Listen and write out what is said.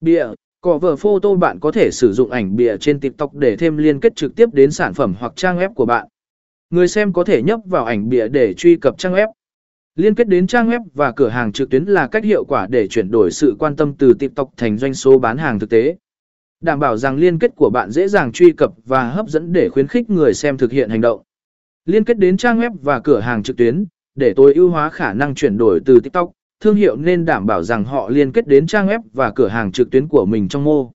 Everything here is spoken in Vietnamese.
Bìa, cỏ vở photo bạn có thể sử dụng ảnh bìa trên TikTok để thêm liên kết trực tiếp đến sản phẩm hoặc trang web của bạn. Người xem có thể nhấp vào ảnh bìa để truy cập trang web. Liên kết đến trang web và cửa hàng trực tuyến là cách hiệu quả để chuyển đổi sự quan tâm từ TikTok thành doanh số bán hàng thực tế. Đảm bảo rằng liên kết của bạn dễ dàng truy cập và hấp dẫn để khuyến khích người xem thực hiện hành động. Liên kết đến trang web và cửa hàng trực tuyến, để tối ưu hóa khả năng chuyển đổi từ TikTok, thương hiệu nên đảm bảo rằng họ liên kết đến trang web và cửa hàng trực tuyến của mình trong mô.